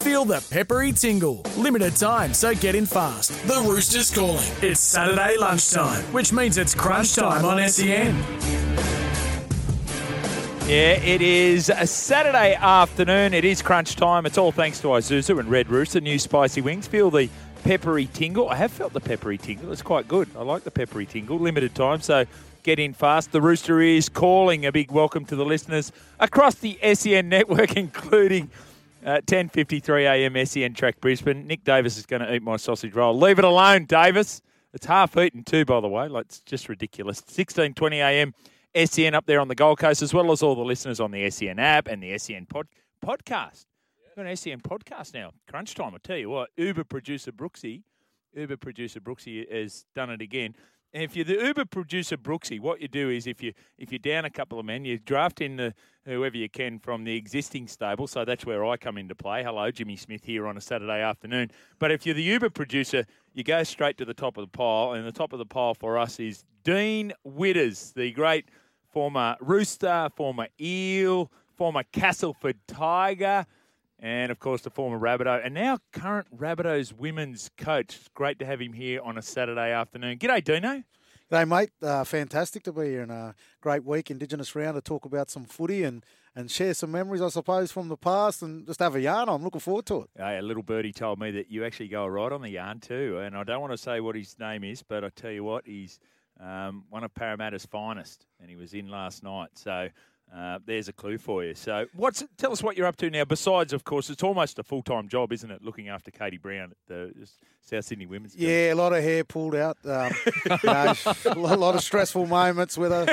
Feel the peppery tingle. Limited time, so get in fast. The Rooster's calling. It's Saturday lunchtime, which means it's crunch time on SEN. Yeah, it is a Saturday afternoon. It is crunch time. It's all thanks to Isuzu and Red Rooster, new spicy wings. Feel the peppery tingle. I have felt the peppery tingle. It's quite good. I like the peppery tingle. Limited time, so get in fast. The Rooster is calling. A big welcome to the listeners across the SEN network, including uh, 10.53 a.m. SEN Track Brisbane. Nick Davis is going to eat my sausage roll. Leave it alone, Davis. It's half eaten too, by the way. Like, it's just ridiculous. 16.20 a.m. SEN up there on the Gold Coast, as well as all the listeners on the SEN app and the SEN pod- podcast. We've got an SEN podcast now. Crunch time, I tell you what. Uber producer Brooksy, Uber producer Brooksy has done it again. And if you're the Uber producer Brooksy, what you do is if you if you're down a couple of men, you draft in the whoever you can from the existing stable. So that's where I come into play. Hello, Jimmy Smith here on a Saturday afternoon. But if you're the Uber producer, you go straight to the top of the pile, and the top of the pile for us is Dean Widders, the great former Rooster, former Eel, former Castleford Tiger, and of course the former Rabbitoh, and now current Rabbitohs women's coach. It's great to have him here on a Saturday afternoon. G'day, Dino. G'day, mate. Uh, fantastic to be here and a great week, Indigenous round, to talk about some footy and, and share some memories, I suppose, from the past and just have a yarn. I'm looking forward to it. Hey, a little birdie told me that you actually go right on the yarn too, and I don't want to say what his name is, but I tell you what, he's um, one of Parramatta's finest, and he was in last night. So uh, there's a clue for you. So, what's tell us what you're up to now? Besides, of course, it's almost a full time job, isn't it? Looking after Katie Brown at the South Sydney Women's. Yeah, a lot of hair pulled out. Um, you know, a lot of stressful moments with her.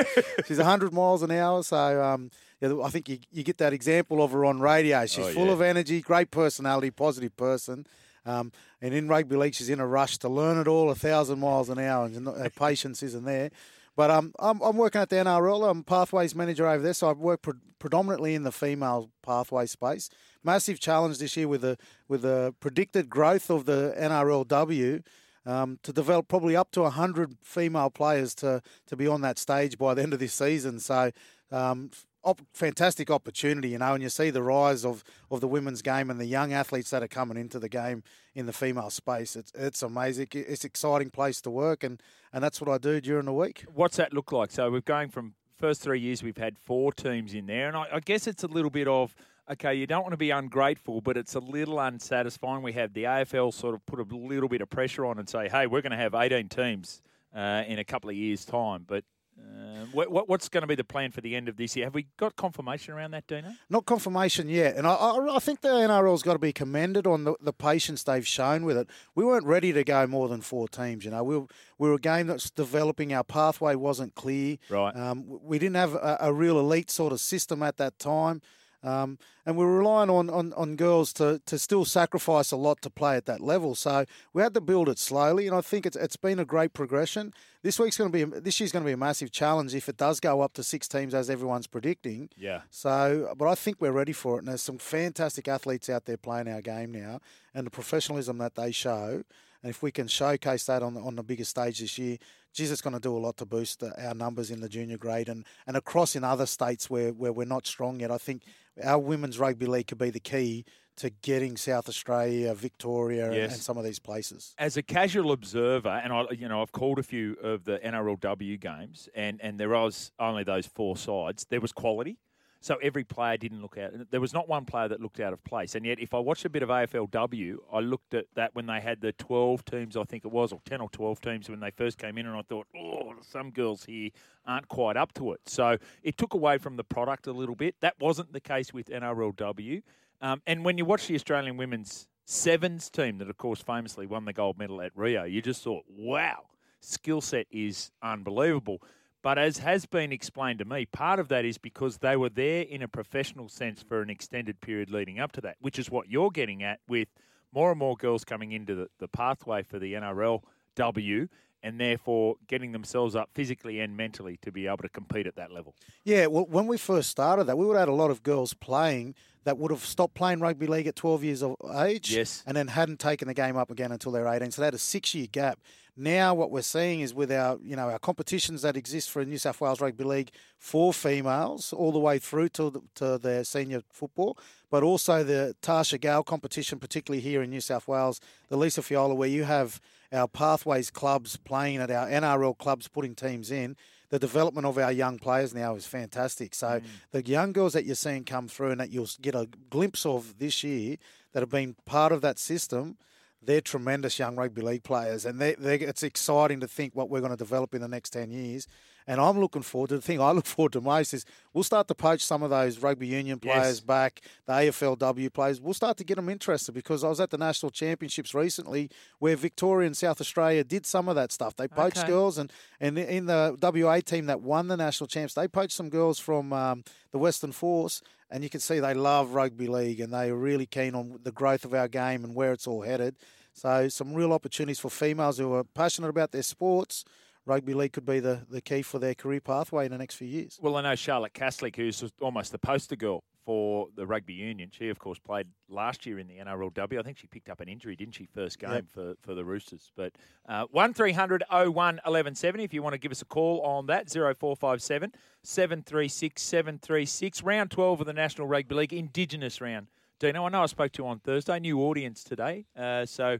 She's 100 miles an hour, so. Um, yeah, I think you, you get that example of her on radio. She's Oh, full yeah. of energy, great personality, positive person. Um, and in rugby league, she's in a rush to learn it all a thousand miles an hour, and her patience isn't there. But um, I'm, I'm working at the NRL. I'm pathways manager over there, so I work pre- predominantly in the female pathway space. Massive challenge this year with the with the predicted growth of the NRLW um, to develop probably up to 100 female players to, to be on that stage by the end of this season. So, um, op- fantastic opportunity, you know, and you see the rise of, of the women's game and the young athletes that are coming into the game in the female space. It's, it's amazing. It's exciting place to work, and, and that's what I do during the week. What's that look like? So we're going from first three years we've had four teams in there, and I, I guess it's a little bit of okay. You don't want to be ungrateful, but it's a little unsatisfying. We have the AFL sort of put a little bit of pressure on and say, hey, we're going to have 18 teams uh, in a couple of years' time, but. Uh, what, what, what's going to be the plan for the end of this year? Have we got confirmation around that, Dino? Not confirmation yet, and I, I, I think the NRL's got to be commended on the, the patience they've shown with it. We weren't ready to go more than four teams. You know, we were, we were a game that's developing. Our pathway wasn't clear. Right. Um, we didn't have a, a real elite sort of system at that time. Um, and we were relying on, on, on girls to, to still sacrifice a lot to play at that level. So we had to build it slowly, and I think it's it's been a great progression. This week's going to be this year's going to be a massive challenge if it does go up to six teams as everyone's predicting. Yeah. So, but I think we're ready for it, and there's some fantastic athletes out there playing our game now, and the professionalism that they show. And if we can showcase that on the, on the biggest stage this year, geez, it's going to do a lot to boost our numbers in the junior grade and, and across in other states where, where we're not strong yet. I think our women's rugby league could be the key to getting South Australia, Victoria, and- Yes. and some of these places. as a casual observer, and I, you know, I've called a few of the NRLW games, and and there was only those four sides. There was quality, so every player didn't look out. There was not one player that looked out of place. And yet, if I watched a bit of AFLW, I looked at that when they had the twelve teams, I think it was, or ten or twelve teams when they first came in, and I thought, oh, some girls here aren't quite up to it. So it took away from the product a little bit. That wasn't the case with NRLW. Um, and when you watch the Australian women's sevens team, that of course famously won the gold medal at Rio, you just thought, wow, skill set is unbelievable. But as has been explained to me, part of that is because they were there in a professional sense for an extended period leading up to that, which is what you're getting at with more and more girls coming into the, the pathway for the NRLW and therefore getting themselves up physically and mentally to be able to compete at that level. Yeah, well, when we first started that, we would have had a lot of girls playing that would have stopped playing rugby league at 12 years of age Yes. and then hadn't taken the game up again until they're 18. So they had a six year gap. Now what we're seeing is with our, you know, our competitions that exist for New South Wales Rugby League for females all the way through to, the, to their senior football, but also the Tarsha Gale competition, particularly here in New South Wales, the Lisa Fiaola, where you have our pathways clubs playing at our NRL clubs putting teams in. The development of our young players now is fantastic. So mm. the young girls that you're seeing come through and that you'll get a glimpse of this year that have been part of that system, they're tremendous young rugby league players, and they, they, it's exciting to think what we're going to develop in the next ten years. And I'm looking forward to the thing I look forward to most is we'll start to poach some of those rugby union players Yes. back, the AFLW players. We'll start to get them interested because I was at the national championships recently where Victoria and South Australia did some of that stuff. They poached Okay. girls, and and in the WA team that won the national champs, they poached some girls from um, the Western Force. And you can see they love rugby league and they are really keen on the growth of our game and where it's all headed. So, some real opportunities for females who are passionate about their sports. Rugby league could be the, the key for their career pathway in the next few years. Well, I know Charlotte Caslick, who's almost the poster girl for the rugby union. She, of course, played last year in the NRLW. I think she picked up an injury, didn't she, first game Yep. for, for the Roosters. But uh, 1300 01 1170 if you want to give us a call on that, 0457 736 736. Round 12 of the National Rugby League, Indigenous round. Dino, I know I spoke to you on Thursday, new audience today. Uh, so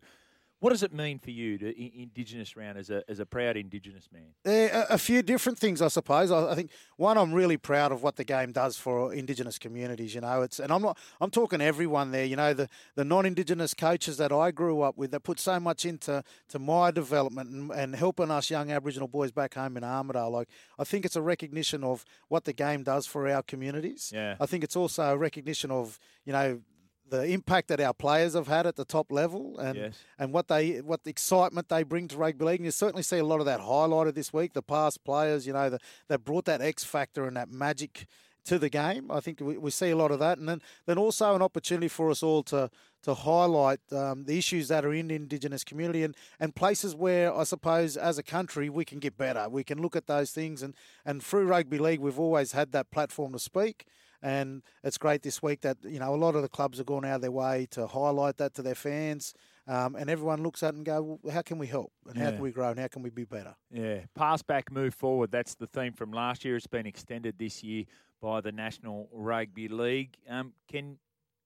what does it mean for you, to Indigenous round, as a, as a proud Indigenous man? Eh, Are a few different things, I suppose. I I think one, I'm really proud of what the game does for Indigenous communities. You know, it's and I'm not. I'm talking everyone there. You know, the the non-Indigenous coaches that I grew up with that put so much into to my development and, and helping us young Aboriginal boys back home in Armidale. Like, I think it's a recognition of what the game does for our communities. Yeah. I think it's also a recognition of you know. The impact that our players have had at the top level, and Yes. and what they what the excitement they bring to rugby league. And you certainly see a lot of that highlighted this week. The past players, you know, the, that brought that X factor and that magic to the game. I think we, we see a lot of that, and then then also an opportunity for us all to to highlight um, the issues that are in the Indigenous community and, and places where I suppose as a country we can get better. We can look at those things, and and through rugby league we've always had that platform to speak. And it's great this week that you know a lot of the clubs have gone out of their way to highlight that to their fans, um, and everyone looks at it and go, well, "How can we help? And how can we grow? And how can we be better?" Yeah, pass back, move forward. That's the theme from last year. It's been extended this year by the National Rugby League. Um, can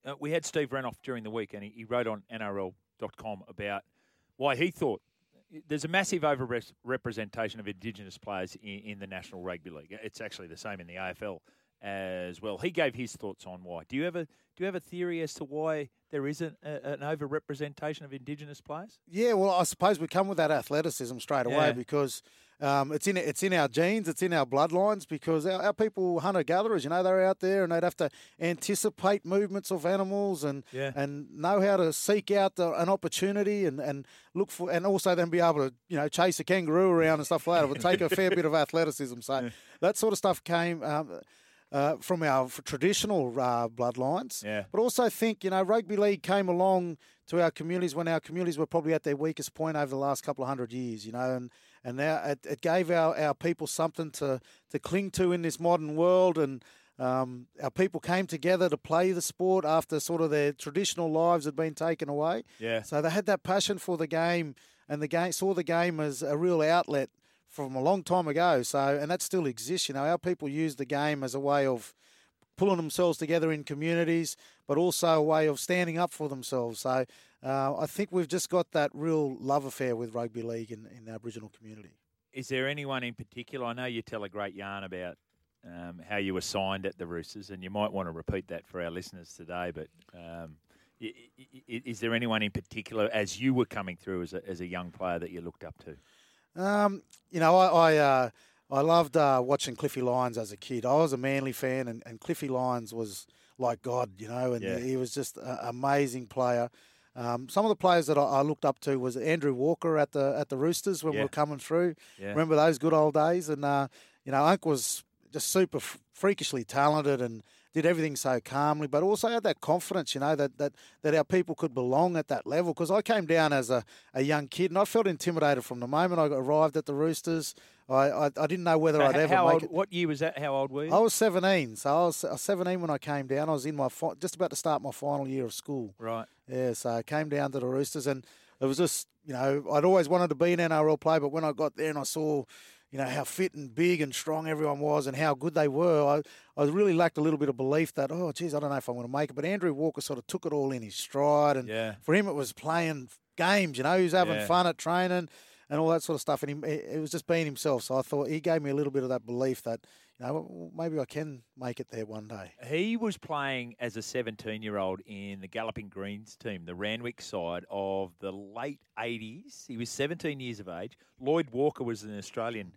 uh, we had Steve Renouf during the week, and he, he wrote on NRL.com about why he thought there's a massive over representation of Indigenous players in, in the National Rugby League. It's actually the same in the AFL as well. He gave his thoughts on why. Do you have a do you have a theory as to why there isn't a, an over representation of Indigenous players? Yeah, well, I suppose we come with that athleticism straight away Yeah. because um, it's in it's in our genes, it's in our bloodlines. Because our, our people, hunter gatherers, you know, they're out there and they'd have to anticipate movements of animals and Yeah. and know how to seek out the, an opportunity and, and look for and also then be able to you know chase a kangaroo around and stuff like that. It would take a fair bit of athleticism. So that sort of stuff came. Um, uh, from our traditional uh, bloodlines, Yeah. but also think you know rugby league came along to our communities when our communities were probably at their weakest point over the last couple of hundred years, you know, and and now it, it gave our, our people something to to cling to in this modern world, and um, our people came together to play the sport after sort of their traditional lives had been taken away. Yeah. So they had that passion for the game, and the game saw the game as a real outlet from a long time ago. So and that still exists. You know, our people use the game as a way of pulling themselves together in communities, but also a way of standing up for themselves. So uh, I think we've just got that real love affair with rugby league in, in the Aboriginal community. Is there anyone in particular? I know you tell a great yarn about um, how you were signed at the Roosters, and you might want to repeat that for our listeners today. But um, is there anyone in particular, as you were coming through as a, as a young player, that you looked up to? Um, you know, I I, uh, I loved uh, watching Cliffy Lyons as a kid. I was a Manly fan, and, and Cliffy Lyons was like God, you know, and Yeah. he was just an amazing player. Um, some of the players that I, I looked up to was Andrew Walker at the at the Roosters when we were coming through. Yeah. Remember those good old days? And uh, you know, Unc was just super f- freakishly talented and did everything so calmly, but also had that confidence, you know, that that, that our people could belong at that level. Because I came down as a, a young kid and I felt intimidated from the moment I arrived at the Roosters. I I, I didn't know whether So I'd ever how make it. What year was that? How old were you? I was 17, so I was, I was 17 when I came down. I was in my fi- just about to start my final year of school. right. Yeah, so I came down to the Roosters, and it was just, you know, I'd always wanted to be an NRL player, but when I got there and I saw, you know, how fit and big and strong everyone was and how good they were, I, I really lacked a little bit of belief that, oh, geez, I don't know if I'm going to make it. But Andrew Walker sort of took it all in his stride, and Yeah. for him, it was playing games, you know, he was having Yeah. fun at training and all that sort of stuff, and he, it was just being himself. So I thought he gave me a little bit of that belief that, you know, well, maybe I can make it there one day. He was playing as a 17 year old in the Galloping Greens team, the Randwick side of the late 80s. He was 17 years of age. Lloyd Walker was an Australian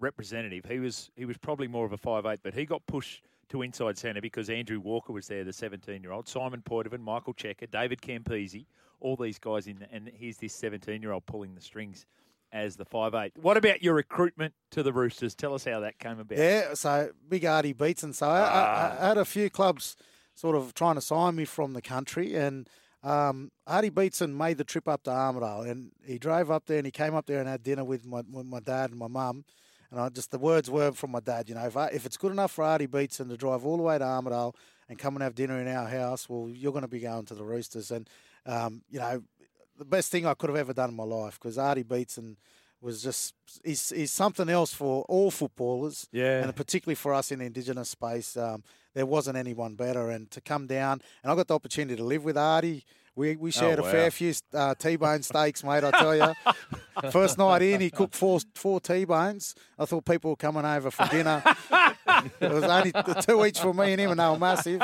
representative. He was he was probably more of a five eight, but he got pushed to inside centre because Andrew Walker was there, the 17 year old. Simon Poidevin, Michael Cheika, David Campese, all these guys in, and here's this 17 year old pulling the strings as the five eight. What about your recruitment to the Roosters? Tell us how that came about. Yeah, so big Artie Beetson. So I, I, I had a few clubs sort of trying to sign me from the country, and um, Artie Beetson made the trip up to Armidale, and he drove up there and he came up there and had dinner with my with my dad and my mum. And I just the words were from my dad, you know, if, I, if it's good enough for Artie Beetson to drive all the way to Armidale and come and have dinner in our house, well, you're going to be going to the Roosters. And um, you know, the best thing I could have ever done in my life because Artie Beetson was just he's, he's something else for all footballers Yeah. and particularly for us in the Indigenous space, um, there wasn't anyone better. And to come down, and I got the opportunity to live with Artie. We, we shared Oh, wow. a fair few uh, T-bone steaks, mate. I tell you. First night in, he cooked four four T-bones. I thought people were coming over for dinner. it was only the two each for me and him, and they were massive.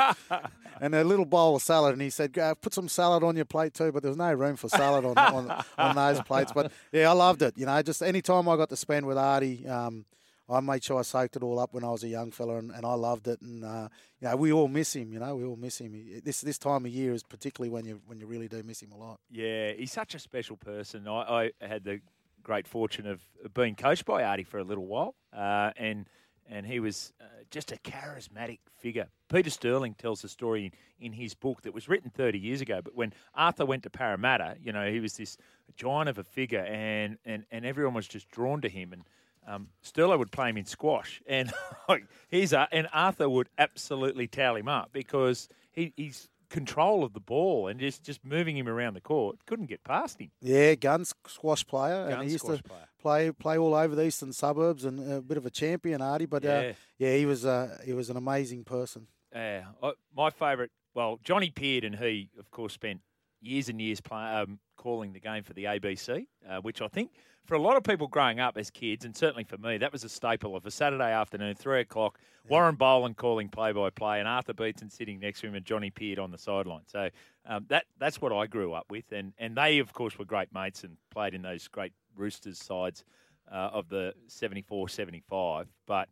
And a little bowl of salad, and he said, "Go, "Put some salad on your plate too." But there was no room for salad on, on on those plates. But yeah, I loved it. You know, just any time I got to spend with Artie, um, I made sure I soaked it all up when I was a young fella, and, and I loved it. And uh, you know, we all miss him. You know, we all miss him. This this time of year is particularly when you when you really do miss him a lot. Yeah, he's such a special person. I, I had the great fortune of being coached by Artie for a little while, uh, and and he was uh, just a charismatic figure. Peter Sterling tells a story in, in his book that was written 30 years ago. But when Arthur went to Parramatta, you know, he was this giant of a figure, and and, and everyone was just drawn to him. And um, Sterlo would play him in squash, and he's a, and Arthur would absolutely towel him up because he, he's control of the ball and just, just moving him around the court. Couldn't get past him. Yeah, gun squash player, Gun and he used to player. play play all over the eastern suburbs and a bit of a champion, Artie. But Yeah. uh, yeah, he was uh, he was an amazing person. Yeah, I- my favourite. Well, Johnny Peard and he, of course, spent years and years play, um, calling the game for the ABC, uh, which I think for a lot of people growing up as kids, and certainly for me, that was a staple of a Saturday afternoon, three o'clock. Warren Boland calling play-by-play, and Arthur Beetson sitting next to him, and Johnny Peard on the sideline. So um, that that's what I grew up with, and and they, of course, were great mates and played in those great Roosters sides uh, of the 74-75. But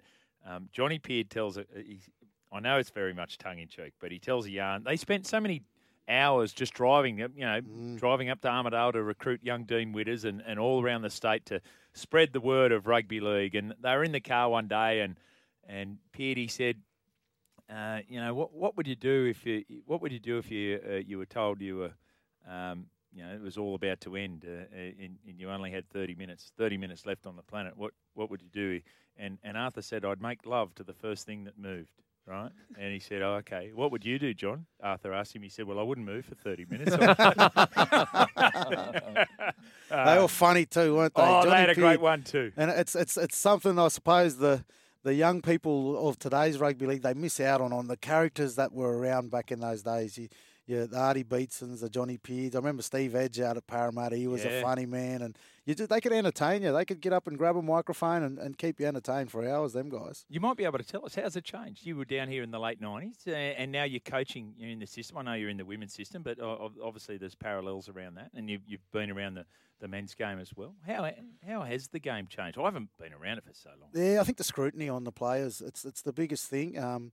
um, Johnny Peard tells a, he's, I know it's very much tongue in cheek, but he tells a yarn. They spent so many hours just driving, you know, driving up to Armidale to recruit young Dean Widders and, and all around the state to spread the word of rugby league. And they were in the car one day, and and Peardy said, uh, you know, what what would you do if you what would you do if you uh, you were told you were um, you know, it was all about to end, uh, uh, and, and you only had thirty minutes, thirty minutes left on the planet. What what would you do? And and Arthur said, I'd make love to the first thing that moved. Right, and he said, oh, "Okay, what would you do, John?" Arthur asked him. He said, "Well, I wouldn't move for thirty minutes." they were funny too, weren't they? oh, Johnny they had a great Peard- one too. And it's it's it's something I suppose the the young people of today's rugby league they miss out on on the characters that were around back in those days. You, you the Artie Beetsons, the Johnny Peards. I remember Steve Edge out at Parramatta. He was Yeah. a funny man, and you just, they could entertain you. They could get up and grab a microphone and, and keep you entertained for hours. Them guys. You might be able to tell us how's it changed. You were down here in the late nineties, uh, and now you're coaching. You're in the system. I know you're in the women's system, but obviously there's parallels around that, and you've, you've been around the, the men's game as well. How how has the game changed? I haven't been around it for so long. Yeah, I think the scrutiny on the players it's it's the biggest thing. Um,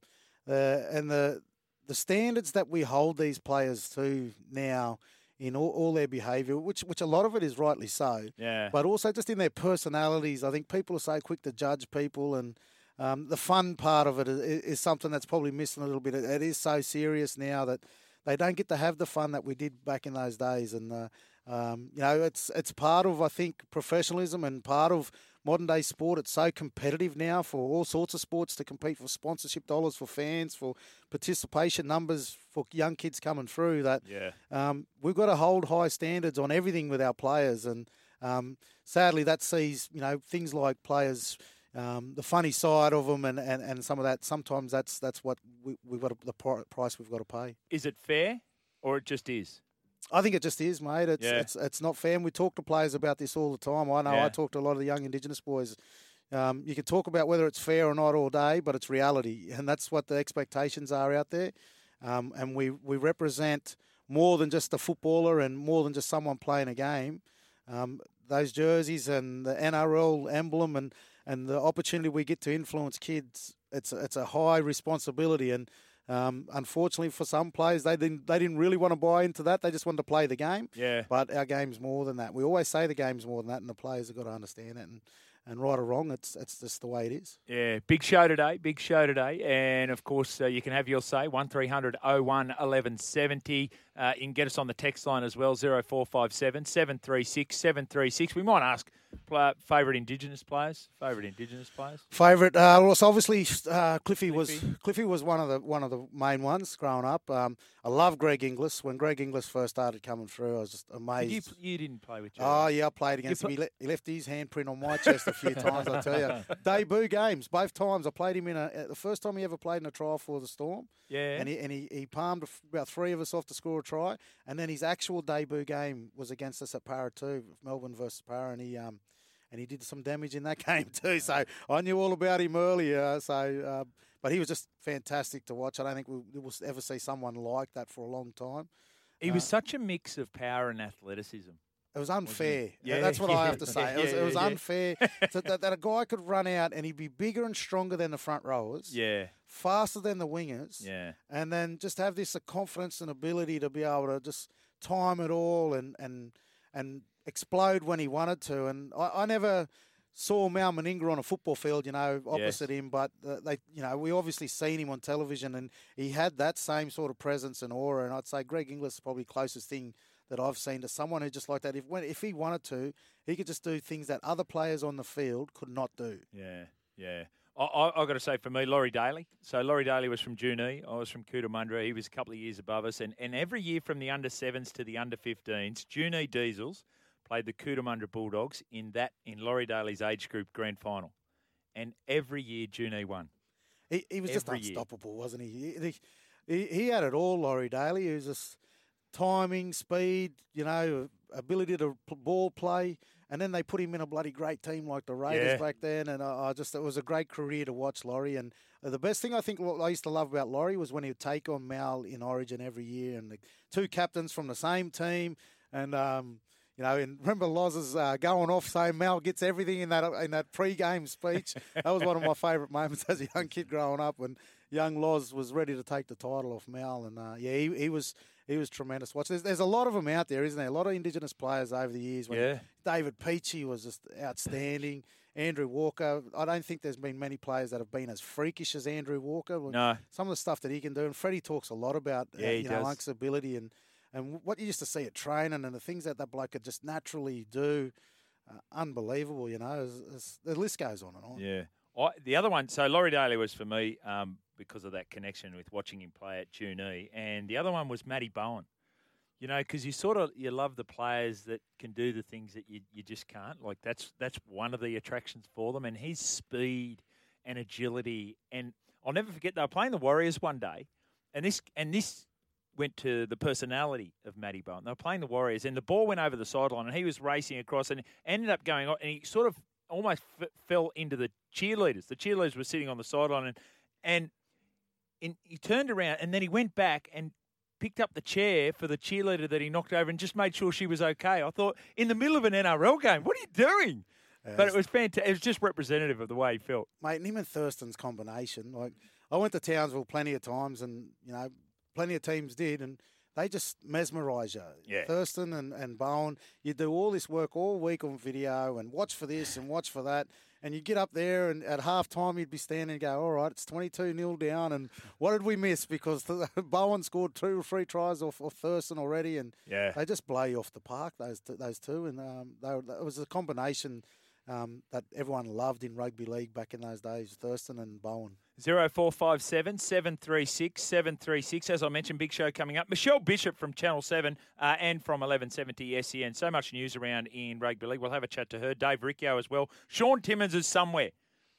uh, and the the standards that we hold these players to now in all, all their behaviour, which which a lot of it is rightly so. Yeah. But also just in their personalities, I think people are so quick to judge people, and um, the fun part of it is, is something that's probably missing a little bit. It, is so serious now that they don't get to have the fun that we did back in those days, and uh, um, you know it's it's part of I think professionalism and part of modern day sport. It's so competitive now for all sorts of sports to compete for sponsorship dollars, for fans, for participation numbers, for young kids coming through. That Yeah. um, we've got to hold high standards on everything with our players, and um, sadly, that sees you know things like players. Um, the funny side of them and, and, and some of that sometimes that's that's what we, we've got to, the price we've got to pay. Is it fair or it just is? I think it just is, mate. It's Yeah. it's it's not fair. And we talk to players about this all the time. I know Yeah. I talk to a lot of the young Indigenous boys. Um, you can talk about whether it's fair or not all day, but it's reality, and that's what the expectations are out there. Um, and we we represent more than just a footballer and more than just someone playing a game. Um, those jerseys and the NRL emblem and, and the opportunity we get to influence kids, it's a, it's a high responsibility. And um, unfortunately, for some players, they didn't they didn't really want to buy into that. They just wanted to play the game. Yeah. But our game's more than that. We always say the game's more than that, and the players have got to understand it. And, and right or wrong, it's it's just the way it is. Yeah, big show today, big show today. And of course, uh, you can have your say 1300 01 1170. Uh, you can get us on the text line as well 0457 736 736. We might ask play, favourite Indigenous players. Favourite Indigenous players. Favourite, uh, well, so obviously uh, Cliffy was Cliffy was one of the one of the main ones growing up. Um, I love Greg Inglis. When Greg Inglis first started coming through, I was just amazed. You, you didn't play with Joe. Oh yeah, I played against him. He, le- he left his handprint on my chest a few times. I tell you, debut games both times. I played him in a uh, the first time he ever played in a trial for the Storm. Yeah. and he and he, he palmed about three of us off to score a try, and then his actual debut game was against us at Para two, Melbourne versus Para, and he um and he did some damage in that game too. So I knew all about him earlier. So. Uh, but he was just fantastic to watch. I don't think we we will ever see someone like that for a long time. he was such a mix of power and athleticism. It was unfair. Yeah, that's what yeah, I have to say. It was, yeah, it was yeah. unfair to, that, that a guy could run out and he'd be bigger and stronger than the front rowers, Yeah, faster than the wingers, yeah. and then just have this uh, confidence and ability to be able to just time it all and and and explode when he wanted to. And I, I never saw Mal Meninga on a football field, you know, opposite him, but uh, they, you know, we obviously seen him on television, and he had that same sort of presence and aura. And I'd say Greg Inglis is probably closest thing that I've seen to someone who just like that. If when if he wanted to, he could just do things that other players on the field could not do. Yeah, yeah. I, I, I've got to say, for me, Laurie Daley. So Laurie Daley was from Junee. I was from Cootamundra. He was a couple of years above us. And, and every year from the under sevens to the under 15s, Junee Diesels played the Cootamundra Bulldogs in that in Laurie Daley's age group grand final. And every year, Junee won. He, he was just Every year. unstoppable, wasn't he? He, he? he had it all, Laurie Daly. He was just timing, speed, you know, ability to ball play. And then they put him in a bloody great team like the Raiders Yeah. back then. And I, I just, it was a great career to watch Laurie. And the best thing I think what I used to love about Laurie was when he would take on Mal in Origin every year and the two captains from the same team. And, um, you know, and remember Loz's uh, going off saying Mal gets everything in that in that pre-game speech. that was one of my favourite moments as a young kid growing up when young Loz was ready to take the title off Mal, and uh, yeah, he, he was he was tremendous. Watch, there's, there's a lot of them out there, isn't there? A lot of Indigenous players over the years. When Yeah. David Peachey was just outstanding. Andrew Walker. I don't think there's been many players that have been as freakish as Andrew Walker. No. Some of the stuff that he can do, and Freddie talks a lot about uh, Yeah, he you know. Unk's ability and and what you used to see at training and the things that that bloke could just naturally do. Uh, unbelievable, you know. It's- it's- the list goes on and on. Yeah. I, the other one, so Laurie Daley was for me um, because of that connection with watching him play at Junee, and the other one was Matty Bowen. You know, because you sort of you love the players that can do the things that you, you just can't. Like that's that's one of the attractions for them, and his speed and agility. And I'll never forget they were playing the Warriors one day, and this and this went to the personality of Matty Bowen. They were playing the Warriors, and the ball went over the sideline, and he was racing across, and ended up going, on, and he sort of almost f- fell into the cheerleaders. The cheerleaders were sitting on the sideline, and and in, he turned around, and then he went back and picked up the chair for the cheerleader that he knocked over, and just made sure she was okay. I thought, in the middle of an NRL game, what are you doing? but it was fantastic. It was just representative of the way he felt. mate. and Him and Thurston's combination. Like I went to Townsville plenty of times, and you know, plenty of teams did, and they just mesmerise you. Yeah. Thurston and, and Bowen, you do all this work all week on video and watch for this and watch for that. And you get up there, and at half time, you'd be standing and go, All right, it's 22 0 down. And what did we miss? Because Bowen scored two or three tries off, off Thurston already. And Yeah. they just blow you off the park, those, two- those two. And um, they were, it was a combination um, that everyone loved in rugby league back in those days Thurston and Bowen. 0457 736 736. As I mentioned, big show coming up. Michelle Bishop from Channel 7 uh, and from 1170 SEN. So much news around in rugby league. We'll have a chat to her. Dave Riccio as well. Shaun Timmins is somewhere.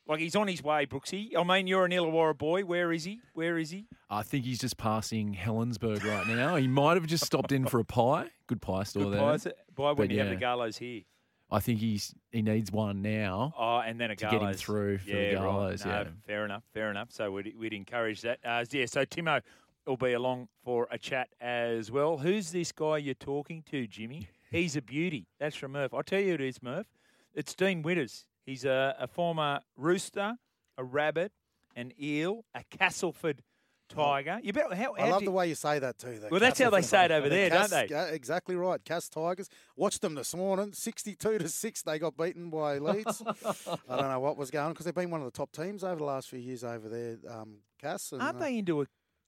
Like he's on his way, Brooksy. I mean, you're an Illawarra boy. Where is he? Where is he? I think he's just passing Helensburgh right now. He might have just stopped in for a pie. Good pie store Good there. pies. Why wouldn't But you have yeah. the Gallows here? I think he's he needs one now. Oh, and then a To get him through for the yeah, Gallows, Right. No, yeah. fair enough. Fair enough. So we'd, we'd encourage that. Uh, yeah. So Timo will be along for a chat as well. Who's this guy you're talking to, Jimmy? He's a beauty. That's from Murph. I'll tell you who it is, Murph. It's Dean Widders. He's a, a former rooster, a rabbit, an eel, a Castleford tiger. You bet. How, I love do the way you say that too. the Well, that's how they say it over The there, don't they? exactly right. Cass Tigers. Watched them this morning, sixty-two to six. They got beaten by Leeds. I don't know what was going on because they've been one of the top teams over the last few years over there. Um, Cass. And, Aren't uh, they into a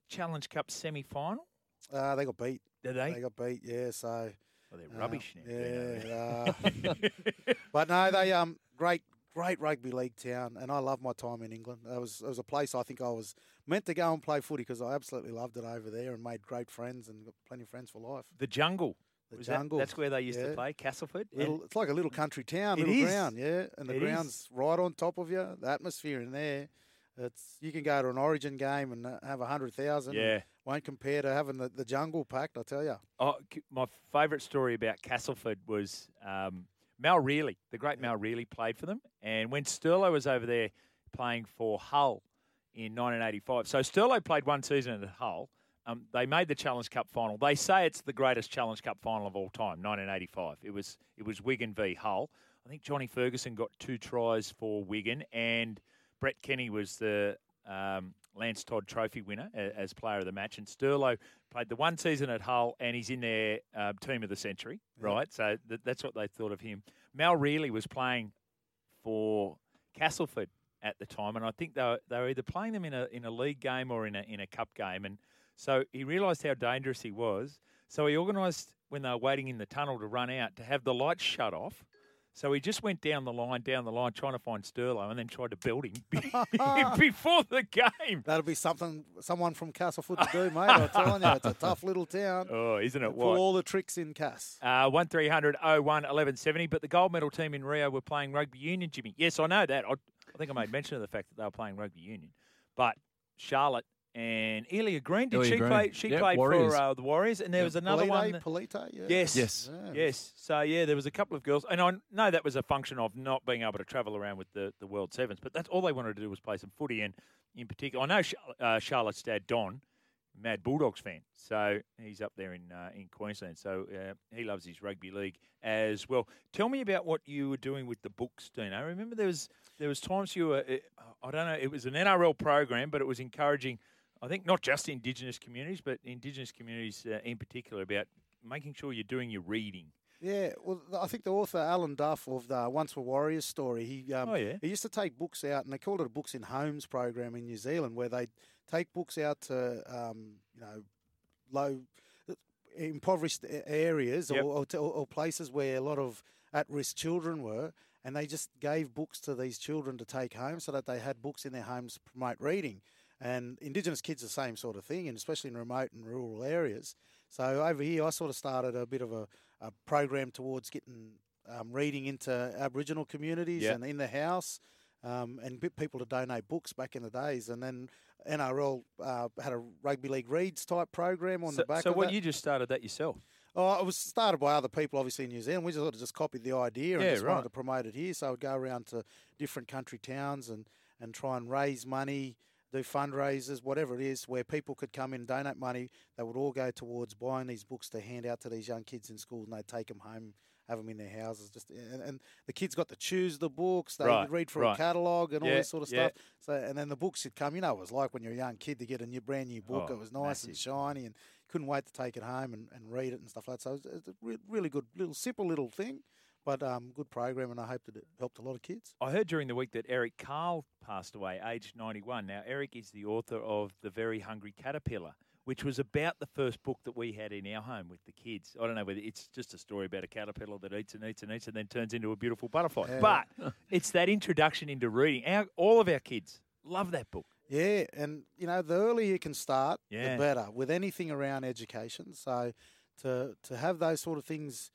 Challenge Cup semi-final? Uh, they got beat. Did they? They got beat. Yeah. So. Oh, they're uh, rubbish now. Yeah. uh, but no, they um great. Great rugby league town, and I love my time in England. It was it was a place I think I was meant to go and play footy because I absolutely loved it over there and made great friends and got plenty of friends for life. The jungle. The Was that- jungle. that's where they used to play, Castleford. Little, it's like a little country town, It little is. ground, yeah. And the It is. ground's right on top of you. The atmosphere in there, it's you can go to an Origin game and uh, have a hundred thousand. Yeah. won't compare to having the, the jungle packed. I tell you. Oh, my favourite story about Castleford was um, Mal Reilly. The great Mal Reilly played for them, and when Sterlo was over there playing for Hull in 1985. So Sterlo played one season at Hull. Um, they made the Challenge Cup final. They say it's the greatest Challenge Cup final of all time, 1985. It was it was Wigan v Hull. I think Johnny Ferguson got two tries for Wigan, and Brett Kenny was the um, Lance Todd Trophy winner as player of the match. And Sterlo played the one season at Hull, and he's in their uh, team of the century, right? So th- that's what they thought of him. Mal Reilly was playing for Castleford at the time, and I think they were, they were either playing them in a in a league game or in a in a cup game, and so he realised how dangerous he was. So he organised when they were waiting in the tunnel to run out to have the lights shut off. So he just went down the line, down the line, trying to find Sterlo, and then tried to belt him before the game. That'll be something someone from Castleford to do, mate. I'm telling you, it's a tough little town. Oh, isn't it? Pull What? all the tricks in Cass. Uh, 1300 01 1170. But the gold medal team in Rio were playing rugby union, Jimmy. Yes, I know that. I, I think I made mention of the fact that they were playing rugby union. But Charlotte and Ellia Green, did Elia she Green. play? She Yep, played Warriors. for uh, the Warriors, and there was another Polite, one. that- Polite, yeah. Yes. Yes. Yeah. Yes. So yeah, there was a couple of girls, and I know that was a function of not being able to travel around with the, the World Sevens. But that's all they wanted to do was play some footy, and in particular, I know Char- uh, Charlotte's dad Don, mad Bulldogs fan, so he's up there in uh, in Queensland. So uh, he loves his rugby league as well. Tell me about what you were doing with the books, Dean. I remember there was there was times you were, uh, I don't know, it was an NRL program, but it was encouraging. I think not just Indigenous communities, but Indigenous communities uh, in particular about making sure you're doing your reading. Yeah, well, I think the author Alan Duff of the Once Were Warriors story, he um, Oh, yeah. he used to take books out, and they called it a books in homes program in New Zealand, where they take books out to um, you know low impoverished areas Yep. or, or, to, or places where a lot of at-risk children were, and they just gave books to these children to take home, so that they had books in their homes to promote reading. And Indigenous kids, are the same sort of thing, and especially in remote and rural areas. So over here, I sort of started a bit of a, a program towards getting um, reading into Aboriginal communities Yeah. and in the house, um, and get people to donate books back in the days. And then NRL uh, had a rugby league reads type program on so, the back so what that. you just started that yourself? Oh, it was started by other people, obviously in New Zealand. We just sort of just copied the idea and Yeah, just right. wanted to promote it here. So I'd go around to different country towns and, and try and raise money, do fundraisers, whatever it is, where people could come in, and donate money. They would all go towards buying these books to hand out to these young kids in school, and they'd take them home have them in their houses. Just and, and the kids got to choose the books. They Right, read through right. a catalogue and all Yeah, this sort of yeah. stuff. So and then the books would come. You know, it was like when you're a young kid to get a new brand new book. Oh, it was nice and shiny and couldn't wait to take it home and, and read it and stuff like that. So it was, it was a re- really good little simple little thing, but um, good program, and I hope that it helped a lot of kids. I heard during the week that Eric Carle passed away, aged 91. Now, Eric is the author of The Very Hungry Caterpillar, which was about the first book that we had in our home with the kids. I don't know whether it's just a story about a caterpillar that eats and eats and eats and then turns into a beautiful butterfly. Yeah. But it's that introduction into reading. Our, all of our kids love that book. Yeah, and you know, the earlier you can start, Yeah. the better with anything around education. So to to have those sort of things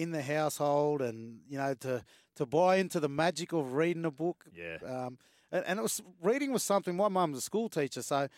in the household, and you know, to to buy into the magic of reading a book. Yeah. Um, and, and it was reading was something. My mum's a school teacher, so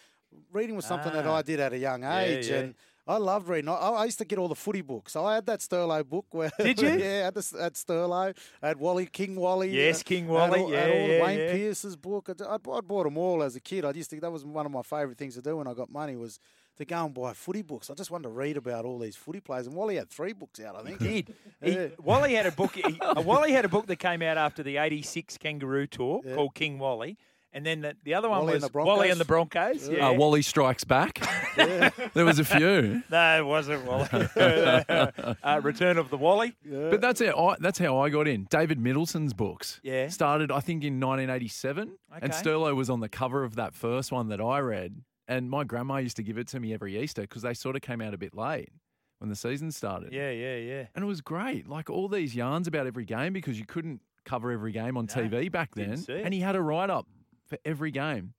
reading was something that Ah. I did at a young age, yeah. and. I loved reading. I, I used to get all the footy books. So I had that Sterlo book. Where Did you? yeah, I had, this, had Sterlo. I had Wally King Wally. Yes, uh, King I Wally, all- I yeah, all yeah, Wayne yeah. Pearce's book. I, I, I bought them all as a kid. I used to that was one of my favourite things to do when I got money was to go and buy footy books. I just wanted to read about all these footy players. And Wally had three books out, I think. did. He, Yeah. Wally had a book. He, uh, Wally had a book that came out after the '86 Kangaroo Tour Yeah. called King Wally, and then the, the other one Wally was the Wally and the Broncos. Yeah. Uh, Wally Strikes Back. there was a few. no, it wasn't Wally. uh, Return of the Wally. But that's how I, that's how I got in. David Middleton's books. Yeah. Started, I think, in 1987. And Okay. Sterlo was on the cover of that first one that I read. And my grandma used to give it to me every Easter because they sort of came out a bit late when the season started. Yeah, yeah, yeah. And it was great. Like all these yarns about every game because you couldn't cover every game on No, TV back then. And he had a write up for every game.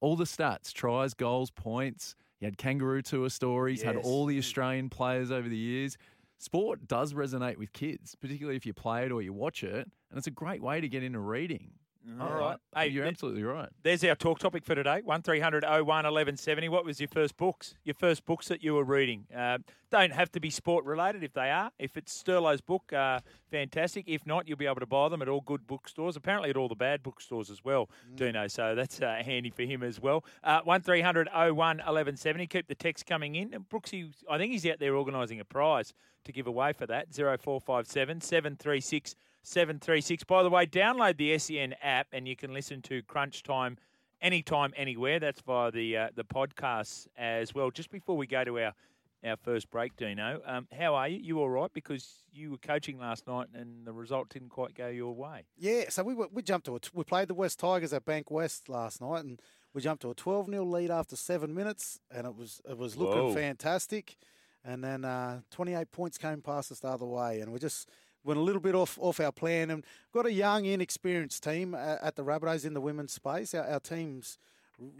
All the stats, tries, goals, points. He had Kangaroo Tour stories, had all the Australian players over the years. Sport does resonate with kids, particularly if you play it or you watch it. And it's a great way to get into reading. All Yeah, right. Hey, you're th- absolutely right. There's our talk topic for today. One 1170 What was your first books? Your first books that you were reading? Uh, don't have to be sport related if they are. If it's Sterlo's book, uh, fantastic. If not, you'll be able to buy them at all good bookstores. Apparently, at all the bad bookstores as well, Dino. So that's uh, handy for him as well. Uh, One 1170 Keep the text coming in. And Brooksy, I think he's out there organising a prize to give away for that. 0457 736 736. By the way, download the SEN app and you can listen to Crunch Time anytime, anywhere. That's via the uh, the podcasts as well. Just before we go to our our first break, Dino, um, how are you? You all right? Because you were coaching last night and the result didn't quite go your way. Yeah, so we we jumped to it. We played the West Tigers at Bankwest last night, and we jumped to a 12 0 lead after seven minutes, and it was it was looking Whoa. fantastic. And then uh, 28 points came past us the other way, and we just went a little bit off off our plan. And got a young, inexperienced team at, at the Rabbitohs in the women's space. Our, our team's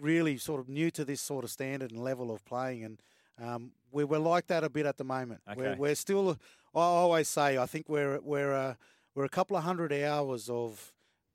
really sort of new to this sort of standard and level of playing, and um, we, we're like that a bit at the moment. We're, Okay. we're still. I always say I think we're we're uh, we're a couple of hundred hours of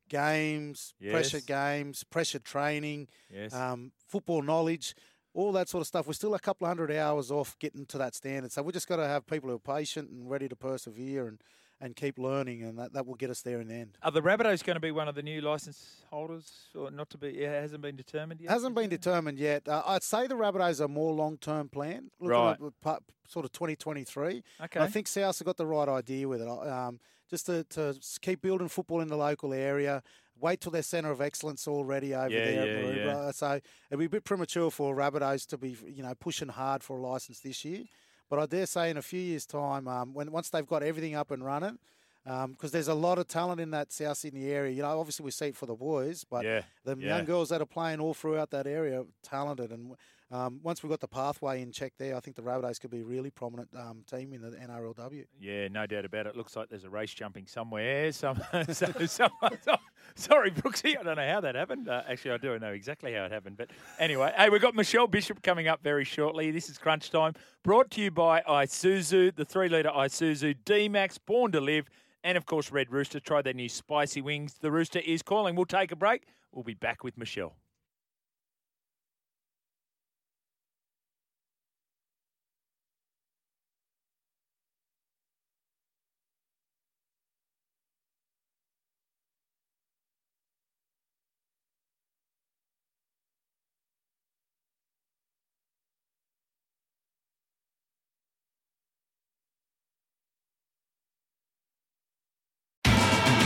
games, pressure games, pressure training, Yes. um, football knowledge, all that sort of stuff. We're still a couple of hundred hours off getting to that standard. So we just got to have people who are patient and ready to persevere and, and keep learning, and that, that will get us there in the end. Are the Rabbitohs going to be one of the new license holders, or not to be? It hasn't been determined yet. Hasn't been determined yet. Uh, I'd say the Rabbitohs are more long term plan, Right. at sort of 2023. Okay. I think South have got the right idea with it. Um, just to, to keep building football in the local area. Wait till their centre of excellence already over Yeah, there. yeah, at yeah. So it'd be a bit premature for Rabbitohs to be, you know, pushing hard for a license this year. But I dare say in a few years' time, um, when once they've got everything up and running, because there's a lot of talent in that South Sydney area. You know, obviously we see it for the boys, but Yeah, the yeah. young girls that are playing all throughout that area, are talented. And um, once we've got the pathway in check there, I think the Rabbitohs could be a really prominent um, team in the NRLW. Yeah, no doubt about it. Looks like there's a race jumping somewhere. Some, so, some, sorry, Brooksy. I don't know how that happened. Uh, actually, I do know exactly how it happened. But anyway, hey, we've got Michelle Bishop coming up very shortly. This is Crunch Time, brought to you by Isuzu, the three litre Isuzu D Max, born to live. And of course, Red Rooster. Try their new spicy wings. The Rooster is calling. We'll take a break. We'll be back with Michelle.